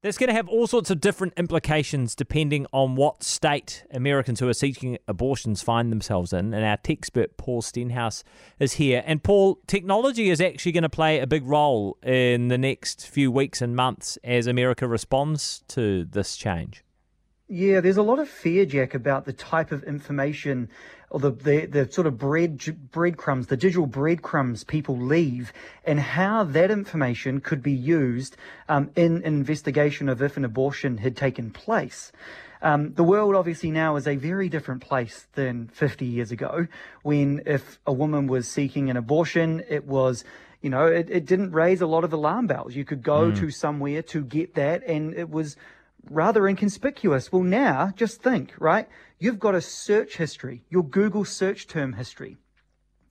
That's going to have all sorts of different implications depending on what state Americans who are seeking abortions find themselves in. And our tech expert, Paul Stenhouse, is here. And Paul, technology is actually going to play a big role in the next few weeks and months as America responds to this change. Yeah, there's a lot of fear, Jack, about the type of information or the, the, the sort of bread breadcrumbs, the digital breadcrumbs people leave, and how that information could be used um, in an investigation of if an abortion had taken place. Um, the world obviously now is a very different place than 50 years ago, when if a woman was seeking an abortion, it was you know, it, it didn't raise a lot of alarm bells. You could go mm. to somewhere to get that, and it was rather inconspicuous. Well, now just think, right? You've got a search history, your Google search term history.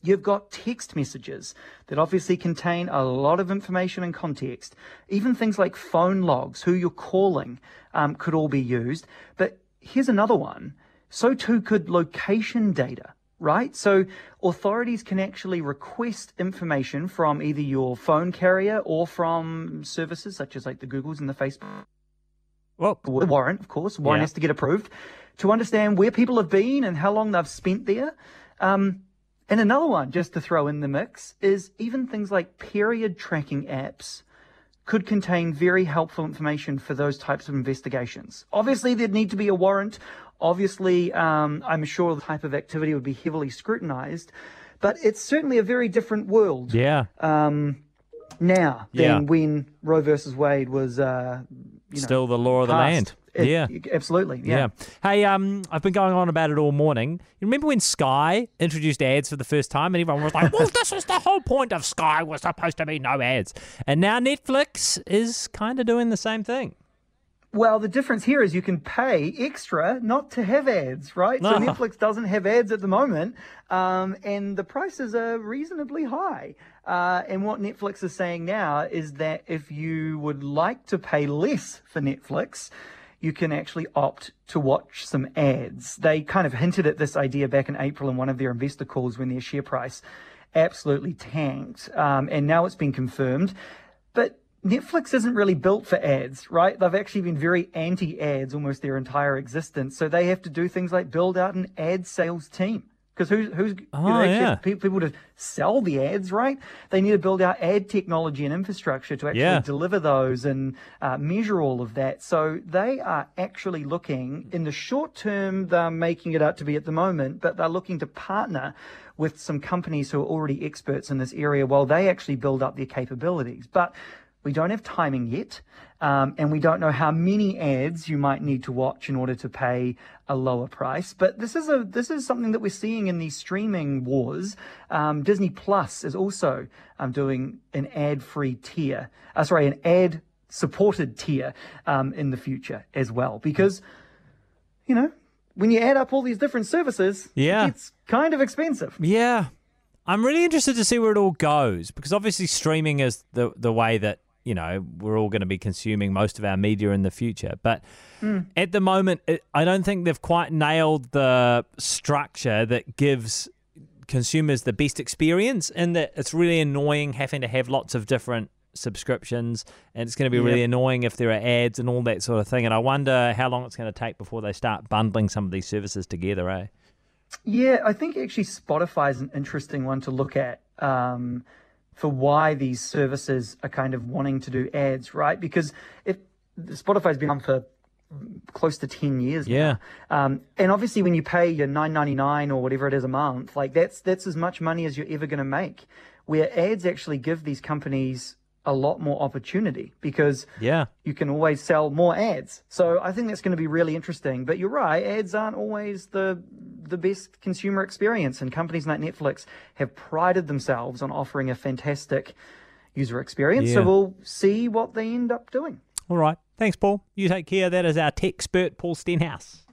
You've got text messages that obviously contain a lot of information and context. Even things like phone logs, who you're calling, um, could all be used. But here's another one. So too could location data, right? So authorities can actually request information from either your phone carrier or from services such as like the Googles and the Facebook well, the warrant, of course, warrant yeah. has to get approved to understand where people have been and how long they've spent there. Um, and another one, just to throw in the mix, is even things like period tracking apps could contain very helpful information for those types of investigations. Obviously, there'd need to be a warrant. Obviously, um, I'm sure the type of activity would be heavily scrutinized, but it's certainly a very different world. Yeah. Um, now than yeah. when Roe versus Wade was uh, you know, still the law of the land. It, yeah, absolutely. Yeah. yeah. Hey, um, I've been going on about it all morning. You remember when Sky introduced ads for the first time, and everyone was like, "Well, this is the whole point of Sky was supposed to be no ads," and now Netflix is kind of doing the same thing. Well, the difference here is you can pay extra not to have ads, right? So Netflix doesn't have ads at the moment, um, and the prices are reasonably high. Uh, and what Netflix is saying now is that if you would like to pay less for Netflix, you can actually opt to watch some ads. They kind of hinted at this idea back in April in one of their investor calls when their share price absolutely tanked, um, and now it's been confirmed. But Netflix isn't really built for ads, right? They've actually been very anti ads almost their entire existence. So they have to do things like build out an ad sales team. Because who's, who's oh, yeah. people to sell the ads, right? They need to build out ad technology and infrastructure to actually yeah. deliver those and uh, measure all of that. So they are actually looking, in the short term, they're making it out to be at the moment, but they're looking to partner with some companies who are already experts in this area while they actually build up their capabilities. But we don't have timing yet, um, and we don't know how many ads you might need to watch in order to pay a lower price. But this is a this is something that we're seeing in these streaming wars. Um, Disney Plus is also um, doing an ad-free tier. Uh, sorry, an ad supported tier um, in the future as well, because you know when you add up all these different services, yeah, it's kind of expensive. Yeah. I'm really interested to see where it all goes because obviously streaming is the the way that you know we're all going to be consuming most of our media in the future. But mm. at the moment, it, I don't think they've quite nailed the structure that gives consumers the best experience, and that it's really annoying having to have lots of different subscriptions and it's going to be really annoying if there are ads and all that sort of thing and i wonder how long it's going to take before they start bundling some of these services together eh yeah i think actually spotify is an interesting one to look at um, for why these services are kind of wanting to do ads, right? Because if Spotify's been on for close to 10 years yeah. Um, and obviously when you pay your 9.99 or whatever it is a month like that's that's as much money as you're ever going to make where ads actually give these companies a lot more opportunity because yeah. you can always sell more ads. So i think that's going to be really interesting. But you're right ads aren't always the the best consumer experience. And companies like netflix have prided themselves on offering a fantastic user experience. Yeah. so we'll see what they end up doing. All right. Thanks paul. You take care. That is our tech expert paul stenhouse